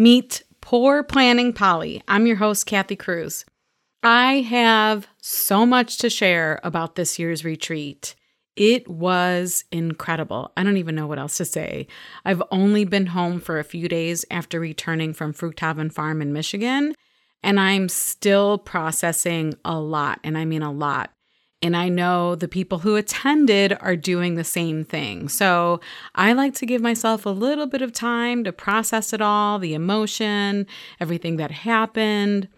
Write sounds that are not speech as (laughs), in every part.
Meet Poor Planning Polly. I'm your host, Kathy Cruz. I have so much to share about this year's retreat. It was incredible. I don't even know what else to say. I've only been home for a few days after returning from Frügthaven Farm in Michigan, and I'm still processing a lot, and I mean a lot. And I know the people who attended are doing the same thing. So I like to give myself a little bit of time to process it all the emotion, everything that happened.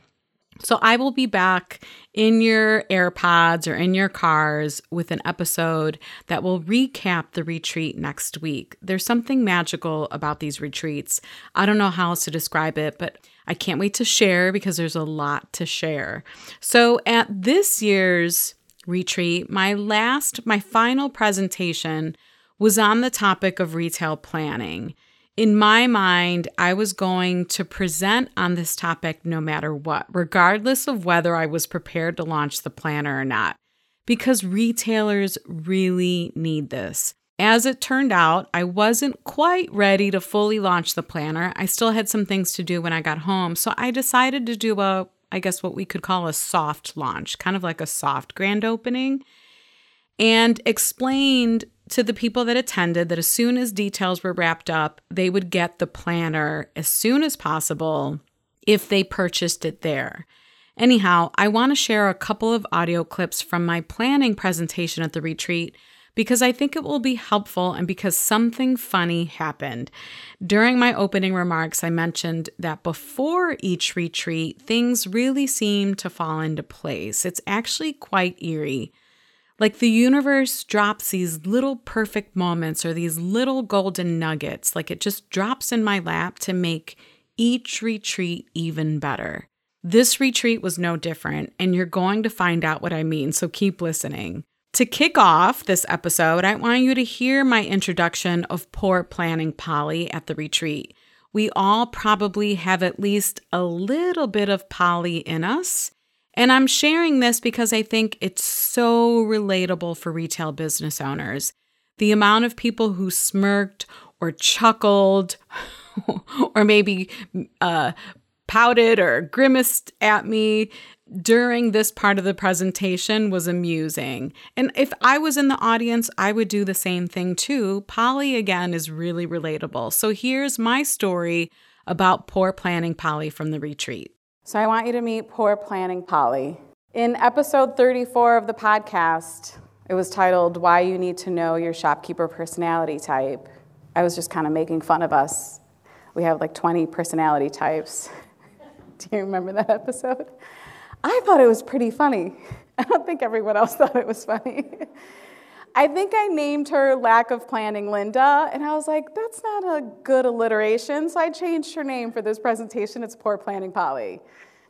So I will be back in your AirPods or in your cars with an episode that will recap the retreat next week. There's something magical about these retreats. I don't know how else to describe it, but I can't wait to share because there's a lot to share. So at this year's retreat, my last, my final presentation was on the topic of retail planning. In my mind, I was going to present on this topic no matter what, regardless of whether I was prepared to launch the planner or not, because retailers really need this. As it turned out, I wasn't quite ready to fully launch the planner. I still had some things to do when I got home, so I decided to do a I guess, what we could call a soft launch, kind of like a soft grand opening, and explained to the people that attended that as soon as details were wrapped up, they would get the planner as soon as possible if they purchased it there. Anyhow, I want to share a couple of audio clips from my planning presentation at the retreat because I think it will be helpful and because something funny happened. During my opening remarks, I mentioned that before each retreat, things really seem to fall into place. It's actually quite eerie. Like the universe drops these little perfect moments or these little golden nuggets, like it just drops in my lap to make each retreat even better. This retreat was no different, and you're going to find out what I mean, so keep listening. To kick off this episode, I want you to hear my introduction of poor Planning Polly at the retreat. We all probably have at least a little bit of Polly in us. And I'm sharing this because I think it's so relatable for retail business owners. The amount of people who smirked or chuckled (laughs) or maybe uh, pouted or grimaced at me during this part of the presentation was amusing. And if I was in the audience, I would do the same thing too. Polly, again, is really relatable. So here's my story about poor Planning Polly from the retreat. So I want you to meet poor Planning Polly. In episode 34 of the podcast, it was titled Why You Need to Know Your Shopkeeper Personality Type. I was just kind of making fun of us. We have like 20 personality types. (laughs) Do you remember that episode? I thought it was pretty funny. (laughs) I don't think everyone else (laughs) thought it was funny. I think I named her Lack of Planning Linda, and I was like, that's not a good alliteration, so I changed her name for this presentation. It's Poor Planning Polly.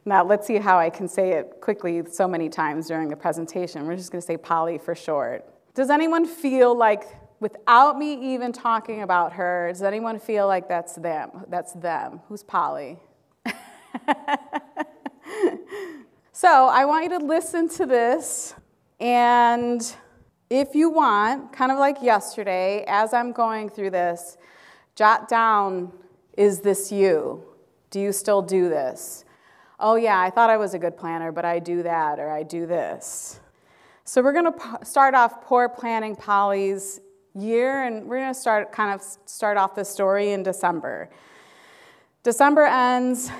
Now, let's see how I can say it quickly so many times during the presentation. We're just to say Polly for short. Does anyone feel like, without me even talking about her, does anyone feel like that's them? That's them. Who's Polly? (laughs) So I want you to listen to this, and if you want, kind of like yesterday, as I'm going through this, jot down is this you? Do you still do this? Oh, yeah, I thought I was a good planner, but I do that or I do this. So we're going to start off poor Planning Polly's year, and we're going to start kind of start off the story in December. December ends,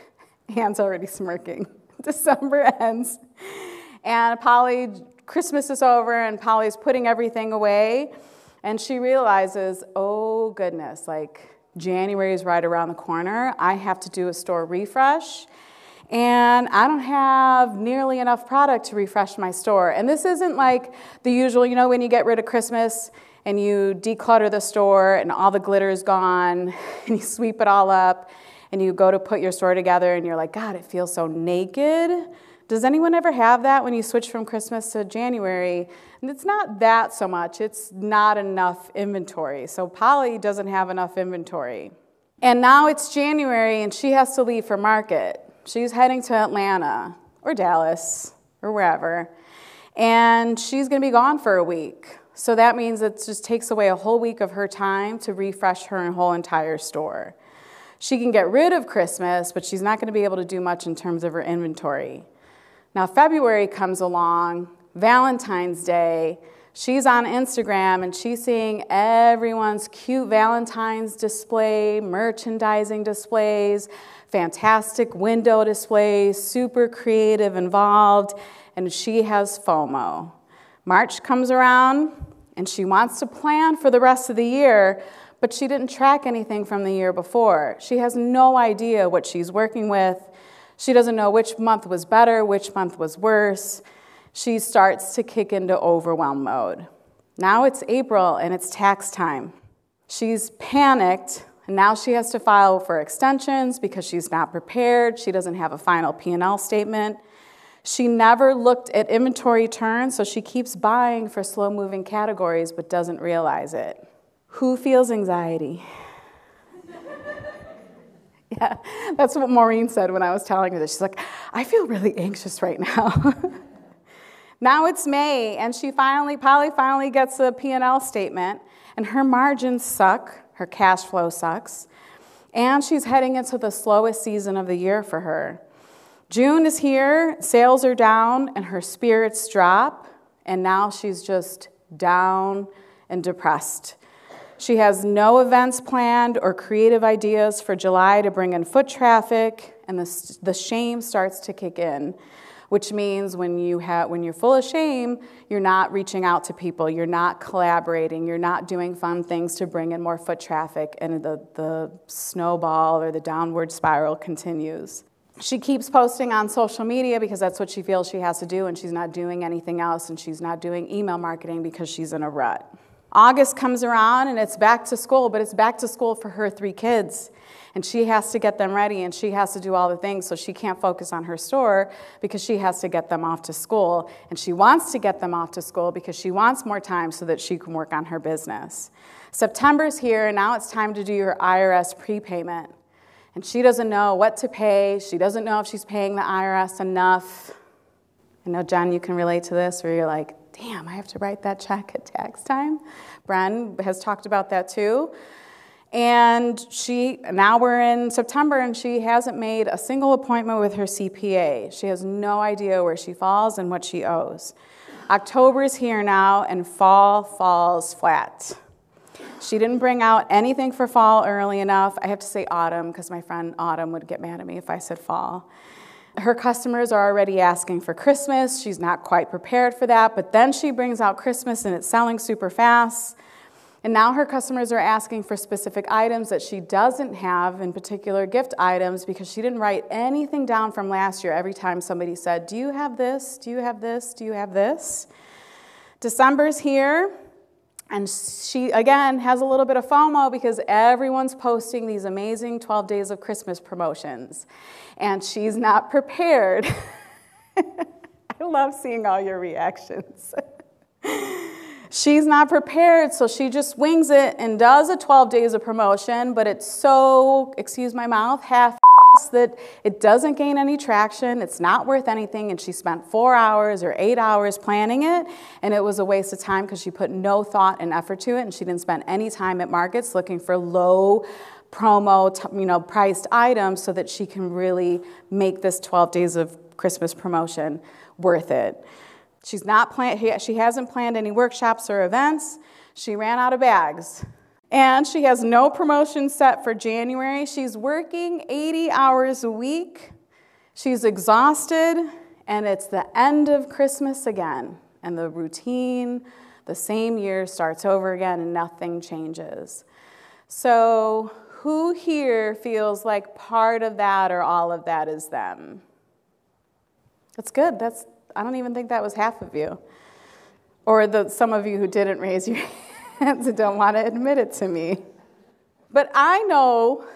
(laughs) Anne's already smirking. (laughs) December ends, and Polly, Christmas is over, and Polly's putting everything away, and she realizes, oh goodness, like January is right around the corner. I have to do a store refresh. And I don't have nearly enough product to refresh my store. And this isn't like the usual, you know, when you get rid of Christmas and you declutter the store and all the glitter is gone (laughs) and you sweep it all up and you go to put your store together and you're like, God, it feels so naked. Does anyone ever have that when you switch from Christmas to January? And it's not that so much, it's not enough inventory. So Polly doesn't have enough inventory. And now it's January and she has to leave for market. She's heading to Atlanta or Dallas or wherever. And she's going to be gone for a week. So that means it just takes away a whole week of her time to refresh her whole entire store. She can get rid of Christmas, but she's not going to be able to do much in terms of her inventory. Now, February comes along, Valentine's Day. She's on Instagram and she's seeing everyone's cute Valentine's display, merchandising displays, fantastic window displays, super creative, involved, and she has FOMO. March comes around and she wants to plan for the rest of the year, but she didn't track anything from the year before. She has no idea what she's working with. She doesn't know which month was better, which month was worse. She starts to kick into overwhelm mode. Now it's April and it's tax time. She's panicked and now she has to file for extensions because she's not prepared. She doesn't have a final P&L statement. She never looked at inventory turns, so she keeps buying for slow-moving categories but doesn't realize it. Who feels anxiety? (laughs) yeah, that's what Maureen said when I was telling her this. She's like, I feel really anxious right now. (laughs) now it's May, and she finally, Polly finally gets a P&L statement, and her margins suck, her cash flow sucks, and she's heading into the slowest season of the year for her. June is here, sales are down, and her spirits drop, and now she's just down and depressed. She has no events planned or creative ideas for July to bring in foot traffic, and the, the shame starts to kick in, which means when, you have, when you're full of shame, you're not reaching out to people, you're not collaborating, you're not doing fun things to bring in more foot traffic, and the, the snowball or the downward spiral continues. She keeps posting on social media because that's what she feels she has to do, and she's not doing anything else, and she's not doing email marketing because she's in a rut. August comes around and it's back to school, but it's back to school for her three kids. And she has to get them ready and she has to do all the things, so she can't focus on her store because she has to get them off to school. And she wants to get them off to school because she wants more time so that she can work on her business. September's here, and now it's time to do your IRS prepayment. And she doesn't know what to pay. She doesn't know if she's paying the IRS enough. I know, Jen, you can relate to this where you're like, damn, I have to write that check at tax time. Bren has talked about that too. And she, now we're in September and she hasn't made a single appointment with her CPA. She has no idea where she falls and what she owes. October is here now and fall falls flat. She didn't bring out anything for fall early enough. I have to say autumn because my friend Autumn would get mad at me if I said fall. Her customers are already asking for Christmas. She's not quite prepared for that, but then she brings out Christmas and it's selling super fast. And now her customers are asking for specific items that she doesn't have, in particular gift items, because she didn't write anything down from last year every time somebody said, Do you have this? Do you have this? Do you have this? December's here. And she, again, has a little bit of FOMO because everyone's posting these amazing 12 days of Christmas promotions. And she's not prepared. (laughs) I love seeing all your reactions. (laughs) she's not prepared, so she just wings it and does a 12 days of promotion, but it's so, excuse my mouth, half that it doesn't gain any traction, it's not worth anything, and she spent four hours or eight hours planning it, and it was a waste of time because she put no thought and effort to it, and she didn't spend any time at markets looking for low promo, you know, priced items so that she can really make this 12 days of Christmas promotion worth it. She's not plan- she hasn't planned any workshops or events. She ran out of bags. And she has no promotion set for January. She's working 80 hours a week. She's exhausted, and it's the end of Christmas again. And the routine, the same year starts over again, and nothing changes. So, Who here feels like part of that or all of that is them? That's good. That's I don't even think that was half of you. Or the some of you who didn't raise your (laughs) hands (laughs) and don't want to admit it to me. But I know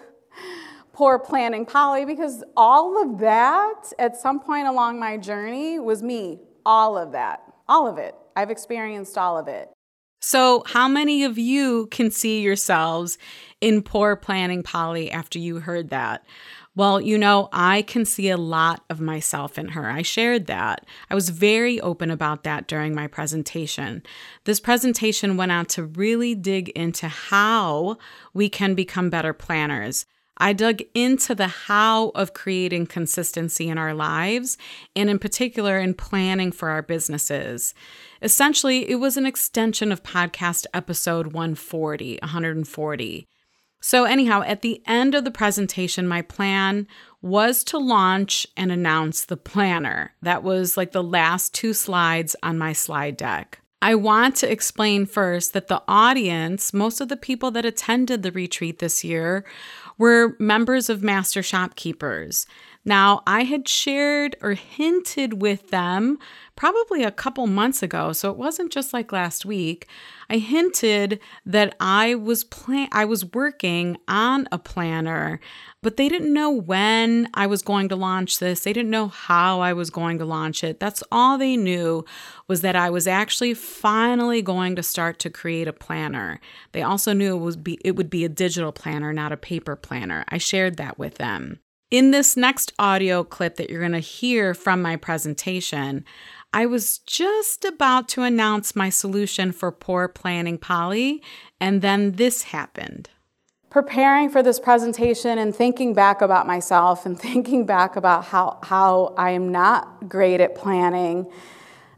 poor planning Polly because all of that at some point along my journey was me. All of that. All of it. I've experienced all of it. So, how many of you can see yourselves in poor planning Polly after you heard that? Well, you know, I can see a lot of myself in her. I shared that. I was very open about that during my presentation. This presentation went on to really dig into how we can become better planners. I dug into the how of creating consistency in our lives, and in particular in planning for our businesses. Essentially, it was an extension of podcast episode 140, 140. So, anyhow, at the end of the presentation, my plan was to launch and announce the planner. That was like the last two slides on my slide deck. I want to explain first that the audience, most of the people that attended the retreat this year, were members of Master Shopkeepers. Now, I had shared or hinted with them probably a couple months ago, so it wasn't just like last week. I hinted that I was plan I was working on a planner, but they didn't know when I was going to launch this. They didn't know how I was going to launch it. That's all they knew was that I was actually finally going to start to create a planner. They also knew it was be it would be a digital planner, not a paper planner. I shared that with them. In this next audio clip that you're going to hear from my presentation, I was just about to announce my solution for poor planning Polly, and then this happened. Preparing for this presentation and thinking back about myself and (laughs) thinking back about how, how I am not great at planning,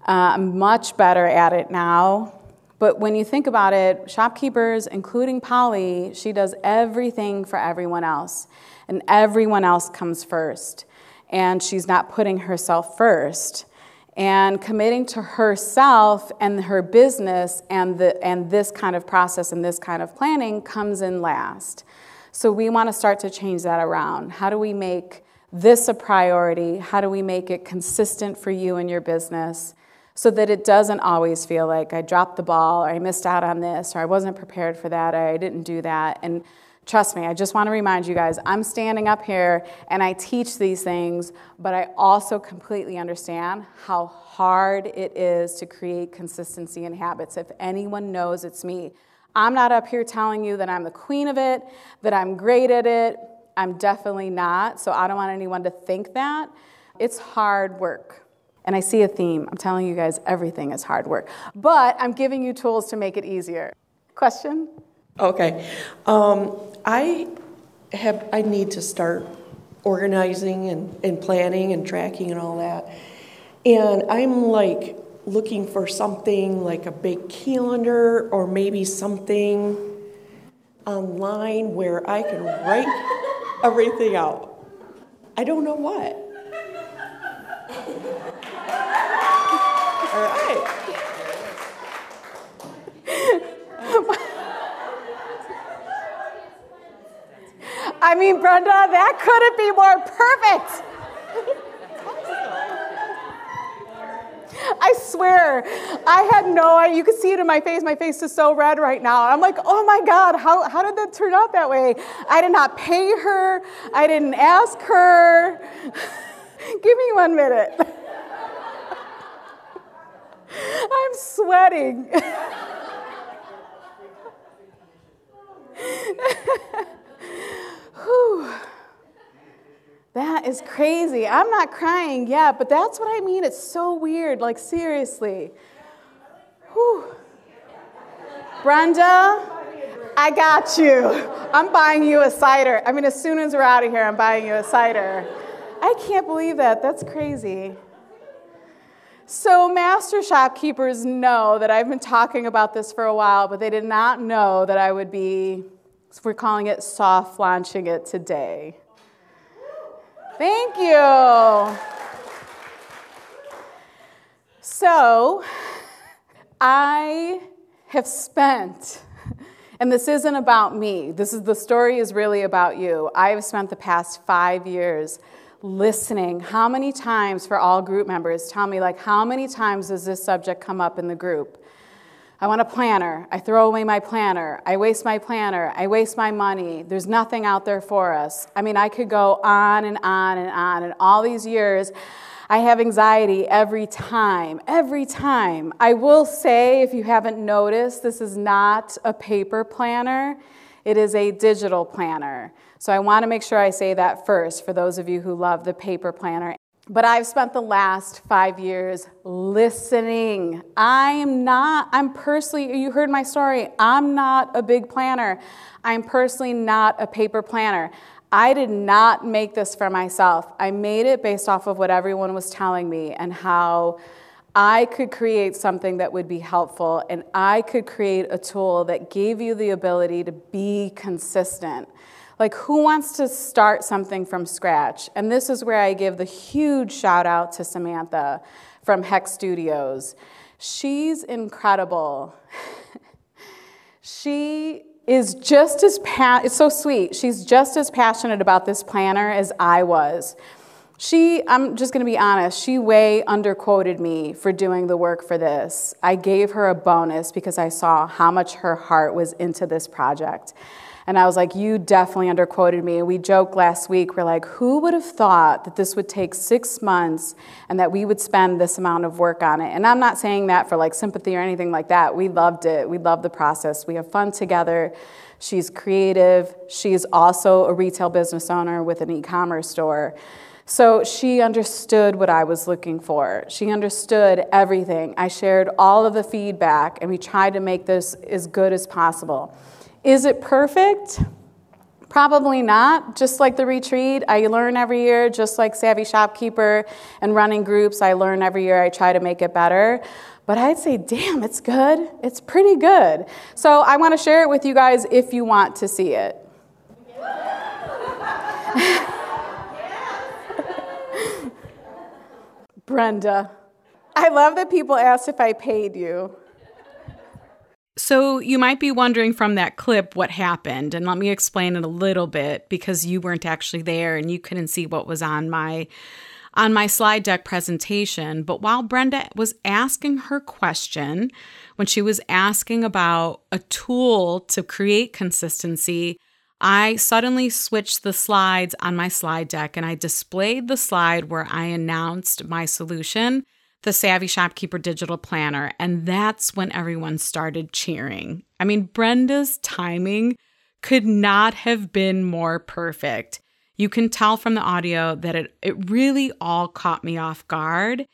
uh, I'm much better at it now. But when you think about it, shopkeepers, including Polly, she does everything for everyone else and everyone else comes first. And she's not putting herself first. And committing to herself and her business and, the, and this kind of process and this kind of planning comes in last. So we want to start to change that around. How do we make this a priority? How do we make it consistent for you and your business so that it doesn't always feel like I dropped the ball or I missed out on this or I wasn't prepared for that or I didn't do that? And Trust me, I just want to remind you guys I'm standing up here and I teach these things, but I also completely understand how hard it is to create consistency in habits. If anyone knows, it's me. I'm not up here telling you that I'm the queen of it, that I'm great at it. I'm definitely not, so I don't want anyone to think that. It's hard work. And I see a theme. I'm telling you guys, everything is hard work. But I'm giving you tools to make it easier. Question? Okay. Um, I have, I need to start organizing and, and planning and tracking and all that. And I'm like looking for something like a big calendar or maybe something online where I can write (laughs) everything out. I don't know what. (laughs) all right. (laughs) I mean, Brenda, that couldn't be more perfect. I swear, I had no idea. You can see it in my face. My face is so red right now. I'm like, oh my God, how, how did that turn out that way? I did not pay her, I didn't ask her. (laughs) Give me one minute. (laughs) I'm sweating. (laughs) Whew. That is crazy. I'm not crying yet, but that's what I mean. It's so weird. Like, seriously. Whew. Brenda, I got you. I'm buying you a cider. I mean, as soon as we're out of here, I'm buying you a cider. I can't believe that. That's crazy. So, master shopkeepers know that I've been talking about this for a while, but they did not know that I would be we're calling it soft launching it today. Thank you. So, I have spent, And this isn't about me. This is the story is really about you. I have spent the past five years listening. How many times for all group members? Tell me, like, how many times does this subject come up in the group? I want a planner. I throw away my planner. I waste my planner. I waste my money. There's nothing out there for us. I mean, I could go on and on and on. And all these years, I have anxiety every time, every time. I will say, if you haven't noticed, this is not a paper planner, it is a digital planner. So I want to make sure I say that first for those of you who love the paper planner. But I've spent the last five years listening. I am not, I'm personally, you heard my story, I'm not a big planner. I'm personally not a paper planner. I did not make this for myself. I made it based off of what everyone was telling me and how I could create something that would be helpful and I could create a tool that gave you the ability to be consistent. Like, who wants to start something from scratch? And this is where I give the huge shout out to Samantha from Hex Studios. She's incredible. (laughs) she is just as pa- it's so sweet. She's just as passionate about this planner as I was. She, I'm just going to be honest, she way underquoted me for doing the work for this. I gave her a bonus because I saw how much her heart was into this project. And I was like, You definitely underquoted me. We joked last week, we're like, Who would have thought that this would take six months and that we would spend this amount of work on it? And I'm not saying that for like sympathy or anything like that. We loved it. We loved the process. We have fun together. She's creative. She's also a retail business owner with an e commerce store. So she understood what I was looking for. She understood everything. I shared all of the feedback, and we tried to make this as good as possible. Is it perfect? Probably not. Just like the retreat, I learn every year, just like Savvy Shopkeeper and running groups, I learn every year. I try to make it better. But I'd say, damn, it's good. It's pretty good. So I want to share it with you guys if you want to see it. (laughs) Brenda, I love that people asked if I paid you. So, you might be wondering from that clip what happened, and let me explain it a little bit because you weren't actually there and you couldn't see what was on my on my slide deck presentation. But while Brenda was asking her question, when she was asking about a tool to create consistency, I suddenly switched the slides on my slide deck and I displayed the slide where I announced my solution the Savvy Shopkeeper Digital Planner, and that's when everyone started cheering. I mean, Brenda's timing could not have been more perfect. You can tell from the audio that it, it really all caught me off guard.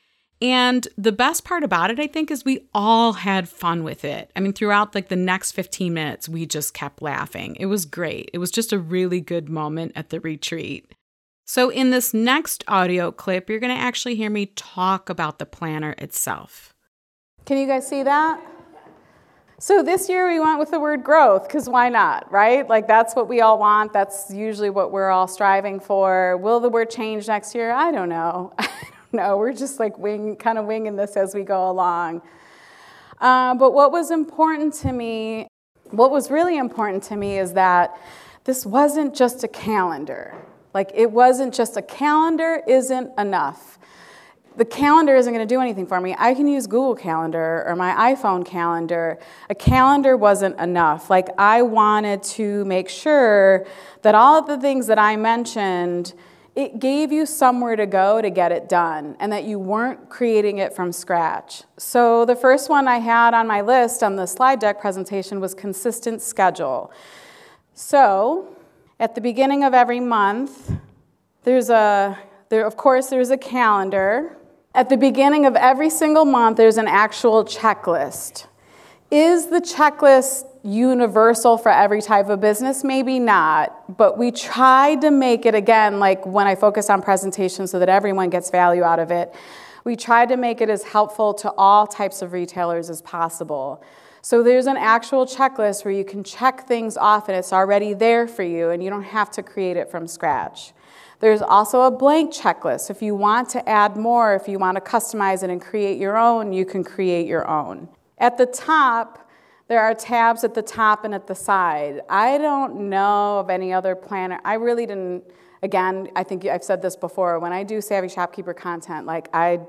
And the best part about it, I think, is we all had fun with it. I mean, throughout like the next 15 minutes, we just kept laughing. It was great. It was just a really good moment at the retreat. So, in this next audio clip, you're going to actually hear me talk about the planner itself. Can you guys see that? So, this year we went with the word growth because why not, right? Like, that's what we all want. That's usually what we're all striving for. Will the word change next year? I don't know. (laughs) I don't know. We're just like wing, kind of winging this as we go along. Uh, but what was important to me, what was really important to me is that this wasn't just a calendar like it wasn't just a calendar isn't enough. The calendar isn't going to do anything for me. I can use Google Calendar or my iPhone calendar. A calendar wasn't enough. Like I wanted to make sure that all of the things that I mentioned it gave you somewhere to go to get it done and that you weren't creating it from scratch. So, the first one I had on my list on the slide deck presentation was consistent schedule. So, at the beginning of every month, there's a, there, of course, there's a calendar. At the beginning of every single month, there's an actual checklist. Is the checklist universal for every type of business? Maybe not, but we tried to make it again, like when I focus on presentations so that everyone gets value out of it. We tried to make it as helpful to all types of retailers as possible. So there's an actual checklist where you can check things off and it's already there for you and you don't have to create it from scratch. There's also a blank checklist. If you want to add more, if you want to customize it and create your own, you can create your own. At the top, There are tabs at the top and at the side. I don't know of any other planner. I really didn't again, I think I've said this before, when I do Savvy Shopkeeper content, like I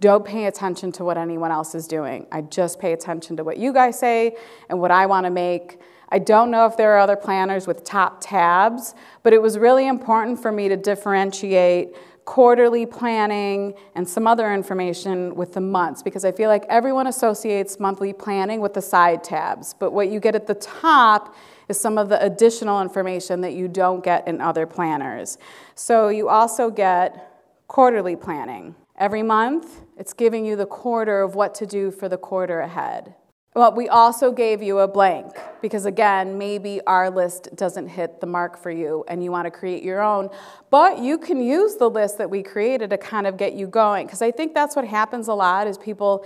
don't pay attention to what anyone else is doing. I just pay attention to what you guys say and what I want to make. I don't know if there are other planners with top tabs, but it was really important for me to differentiate quarterly planning and some other information with the months because I feel like everyone associates monthly planning with the side tabs. But what you get at the top is some of the additional information that you don't get in other planners. So you also get quarterly planning. Every month, it's giving you the quarter of what to do for the quarter ahead. Well, we also gave you a blank because, again, maybe our list doesn't hit the mark for you and you want to create your own. But you can use the list that we created to kind of get you going because I think that's what happens a lot is people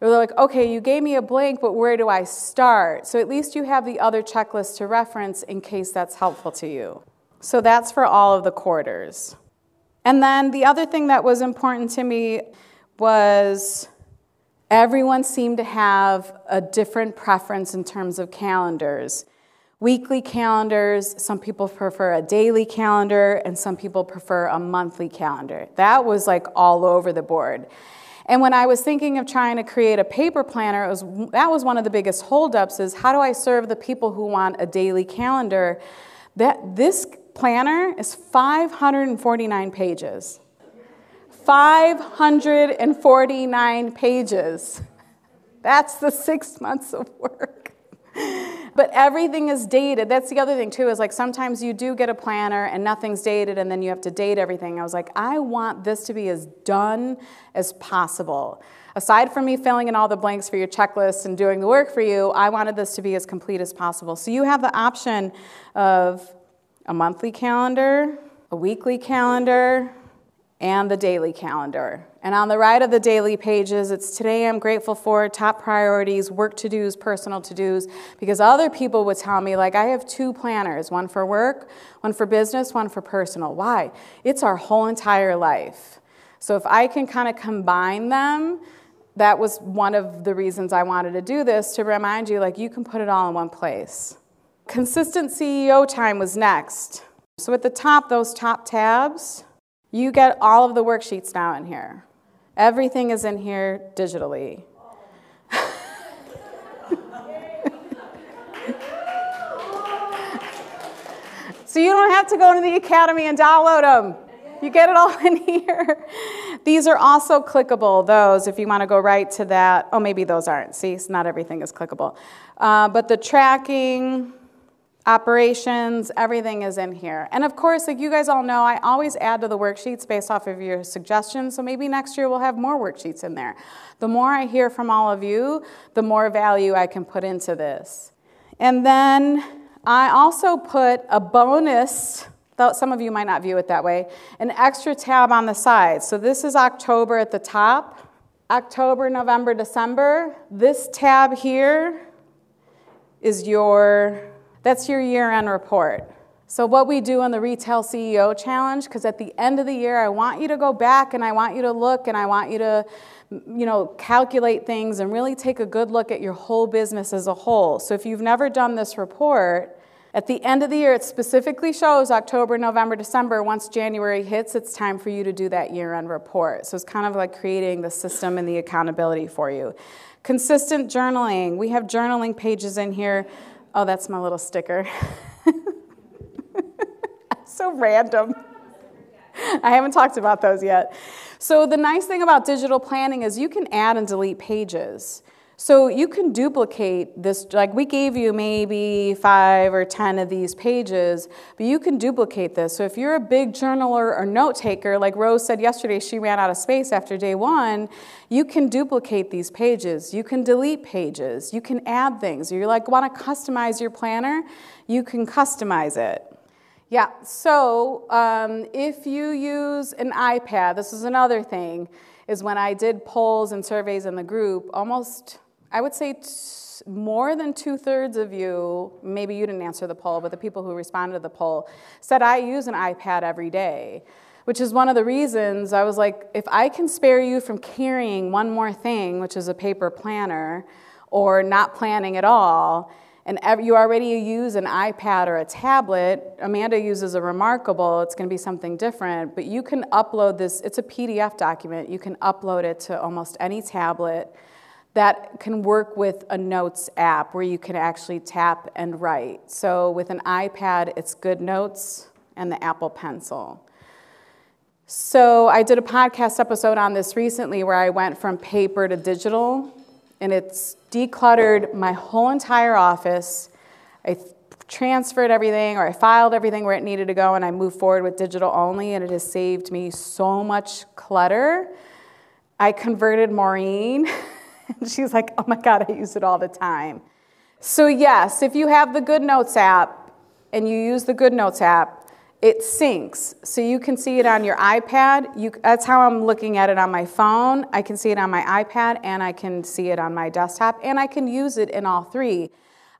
they're like, okay, you gave me a blank, but where do I start? So at least you have the other checklist to reference in case that's helpful to you. So that's for all of the quarters. And then the other thing that was important to me was everyone seemed to have a different preference in terms of calendars. Weekly calendars, some people prefer a daily calendar, and some people prefer a monthly calendar. That was like all over the board. And when I was thinking of trying to create a paper planner, was, that was one of the biggest holdups is how do I serve the people who want a daily calendar? That, this planner is 549 pages. 549 pages. That's the six months of work. But everything is dated. That's the other thing, too, is like sometimes you do get a planner and nothing's dated and then you have to date everything. I was like, I want this to be as done as possible. Aside from me filling in all the blanks for your checklist and doing the work for you, I wanted this to be as complete as possible. So you have the option of a monthly calendar, a weekly calendar, and the daily calendar. And on the right of the daily pages, it's today I'm grateful for, top priorities, work to dos, personal to dos, because other people would tell me, like, I have two planners one for work, one for business, one for personal. Why? It's our whole entire life. So if I can kind of combine them, that was one of the reasons I wanted to do this to remind you, like, you can put it all in one place. Consistent CEO time was next. So at the top, those top tabs, you get all of the worksheets now in here. Everything is in here digitally. (laughs) so you don't have to go to the academy and download them. You get it all (laughs) in here. These are also clickable, those, if you want to go right to that. Oh, maybe those aren't. See, not everything is clickable. Uh, but the tracking, operations, everything is in here. And of course, like you guys all know, I always add to the worksheets based off of your suggestions. So maybe next year we'll have more worksheets in there. The more I hear from all of you, the more value I can put into this. And then I also put a bonus, though some of you might not view it that way, an extra tab on the side. So this is October at the top. October, November, December. This tab here is your that's your year end report. So, what we do in the Retail CEO Challenge, because at the end of the year, I want you to go back and I want you to look and I want you to, you know, calculate things and really take a good look at your whole business as a whole. So, if you've never done this report, at the end of the year, it specifically shows October, November, December. Once January hits, it's time for you to do that year end report. So, it's kind of like creating the system and the accountability for you. Consistent journaling. We have journaling pages in here Oh, that's my little sticker. (laughs) so random. I haven't talked about those yet. So, the nice thing about digital planning is you can add and delete pages. So you can duplicate this, like we gave you maybe five or 10 of these pages, but you can duplicate this. So if you're a big journaler or note taker, like Rose said yesterday, she ran out of space after day one, you can duplicate these pages. You can delete pages. You can add things. You're like, want to customize your planner? You can customize it. Yeah, so um, if you use an iPad, this is another thing, is when I did polls and surveys in the group, almost I would say more than two thirds of you, maybe you didn't answer the poll, but the people who responded to the poll said, I use an iPad every day, which is one of the reasons I was like, if I can spare you from carrying one more thing, which is a paper planner, or not planning at all, and you already use an iPad or a tablet, Amanda uses a Remarkable, it's going to be something different, but you can upload this, it's a PDF document, you can upload it to almost any tablet that can work with a notes app where you can actually tap and write. So with an iPad, it's Good Notes and the Apple Pencil. So I did a podcast episode on this recently where I went from paper to digital and it's decluttered my whole entire office. I transferred everything or I filed everything where it needed to go and I moved forward with digital only, and it has saved me so much clutter. I converted Maureen, (laughs) (laughs) and she's like, oh my God, I use it all the time. So, yes, if you have the Good Notes app and you use the Good Notes app, it syncs. So you can see it on your iPad. You, that's how I'm looking at it on my phone. I can see it on my iPad and I can see it on my desktop and I can use it in all three.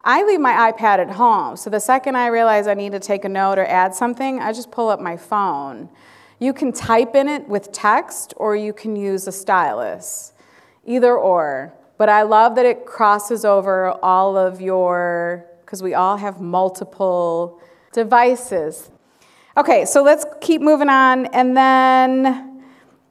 I leave my iPad at home. So the second I realize I need to take a note or add something, I just pull up my phone. You can type in it with text or you can use a stylus. Either or. But I love that it crosses over all of your, because we all have multiple devices. Okay, so let's keep moving on. And then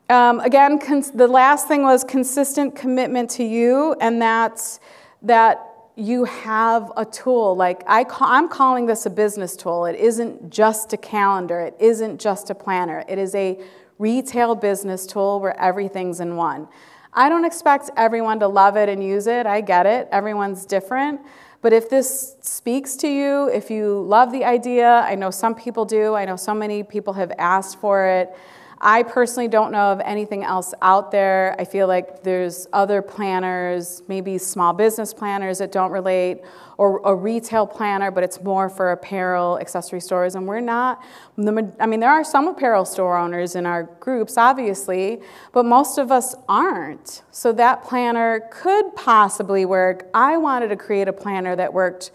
um, again, cons- the last thing was consistent commitment to you, and that's that you have a tool. Like I call, I'm calling this a business tool. It isn't just a calendar, it isn't just a planner. It is a retail business tool where everything's in one. I don't expect everyone to love it and use it. I get it, everyone's different. But if this speaks to you, if you love the idea, I know some people do, I know so many people have asked for it. I personally don't know of anything else out there. I feel like there's other planners, maybe small business planners that don't relate, or a retail planner, but it's more for apparel, accessory stores. And we're not, I mean, there are some apparel store owners in our groups, obviously, but most of us aren't. So that planner could possibly work. I wanted to create a planner that worked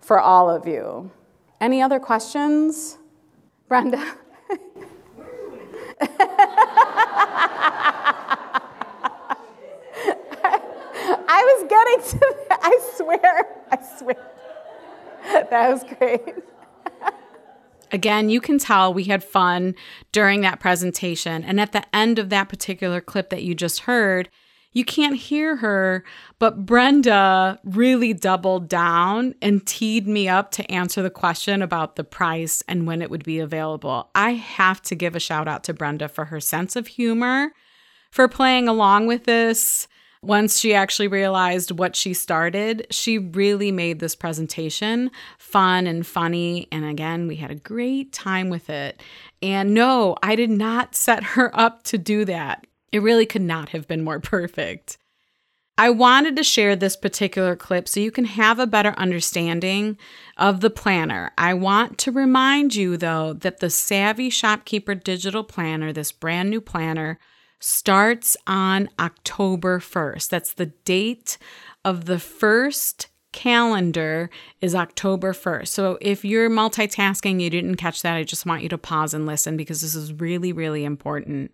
for all of you. Any other questions? Brenda? (laughs) I was getting to that. I swear. I swear. That was great. Again, you can tell we had fun during that presentation. And at the end of that particular clip that you just heard, you can't hear her, but Brenda really doubled down and teed me up to answer the question about the price and when it would be available. I have to give a shout out to Brenda for her sense of humor, for playing along with this. Once she actually realized what she started, she really made this presentation fun and funny. And again, we had a great time with it. And no, I did not set her up to do that. It really could not have been more perfect. I wanted to share this particular clip so you can have a better understanding of the planner. I want to remind you, though, that the Savvy Shopkeeper Digital Planner, this brand new planner, starts on October 1st. That's the date of the first calendar is October 1st. So if you're multitasking, you didn't catch that, I just want you to pause and listen because this is really, really important.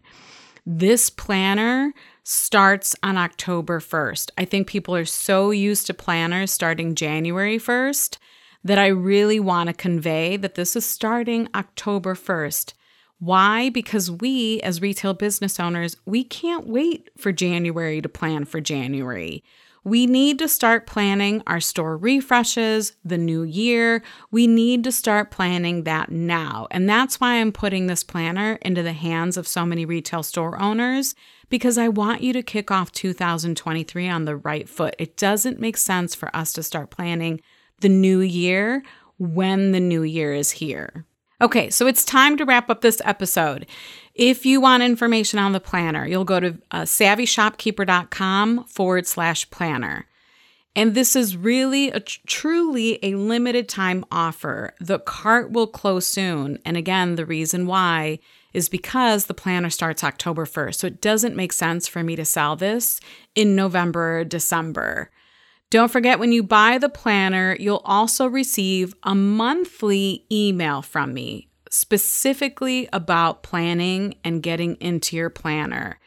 This planner starts on October 1st. I think people are so used to planners starting January 1st that I really want to convey that this is starting October 1st. Why? Because we, as retail business owners, we can't wait for January to plan for January. We need to start planning our store refreshes, the new year. We need to start planning that now. And that's why I'm putting this planner into the hands of so many retail store owners because I want you to kick off 2023 on the right foot. It doesn't make sense for us to start planning the new year when the new year is here. Okay, so it's time to wrap up this episode. If you want information on the planner, you'll go to uh, savvyshopkeeper.com forward slash planner. And this is really a truly a limited time offer. The cart will close soon. And again, the reason why is because the planner starts October 1st. So it doesn't make sense for me to sell this in November December. Don't forget when you buy the planner, you'll also receive a monthly email from me specifically about planning and getting into your planner.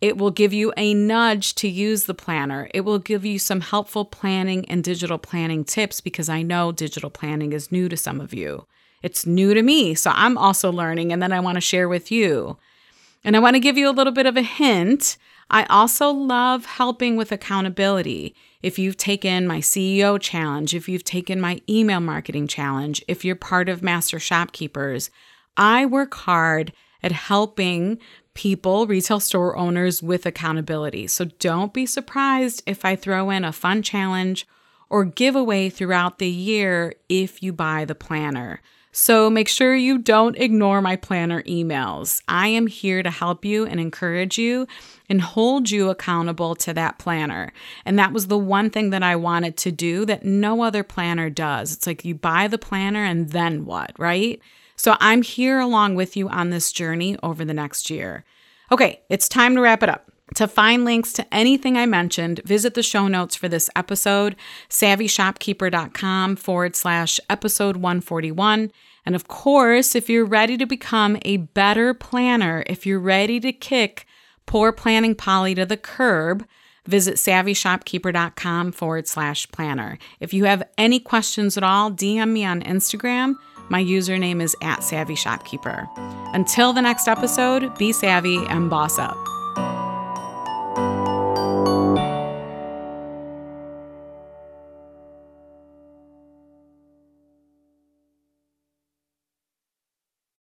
It will give you a nudge to use the planner. It will give you some helpful planning and digital planning tips because I know digital planning is new to some of you. It's new to me, so I'm also learning, and then I want to share with you. And I want to give you a little bit of a hint. I also love helping with accountability. If you've taken my CEO challenge, if you've taken my email marketing challenge, if you're part of Master Shopkeepers, I work hard at helping people, retail store owners, with accountability. So don't be surprised if I throw in a fun challenge or giveaway throughout the year if you buy the planner. So make sure you don't ignore my planner emails. I am here to help you and encourage you and hold you accountable to that planner. And that was the one thing that I wanted to do that no other planner does. It's like you buy the planner and then what, right? So I'm here along with you on this journey over the next year. Okay, it's time to wrap it up. To find links to anything I mentioned, visit the show notes for this episode, savvyshopkeeper.com forward slash episode 141. And of course, if you're ready to become a better planner, if you're ready to kick poor planning Polly to the curb, visit savvyshopkeeper.com forward slash planner. If you have any questions at all, DM me on Instagram my username is at Savvy Shopkeeper. Until the next episode, be savvy and boss up.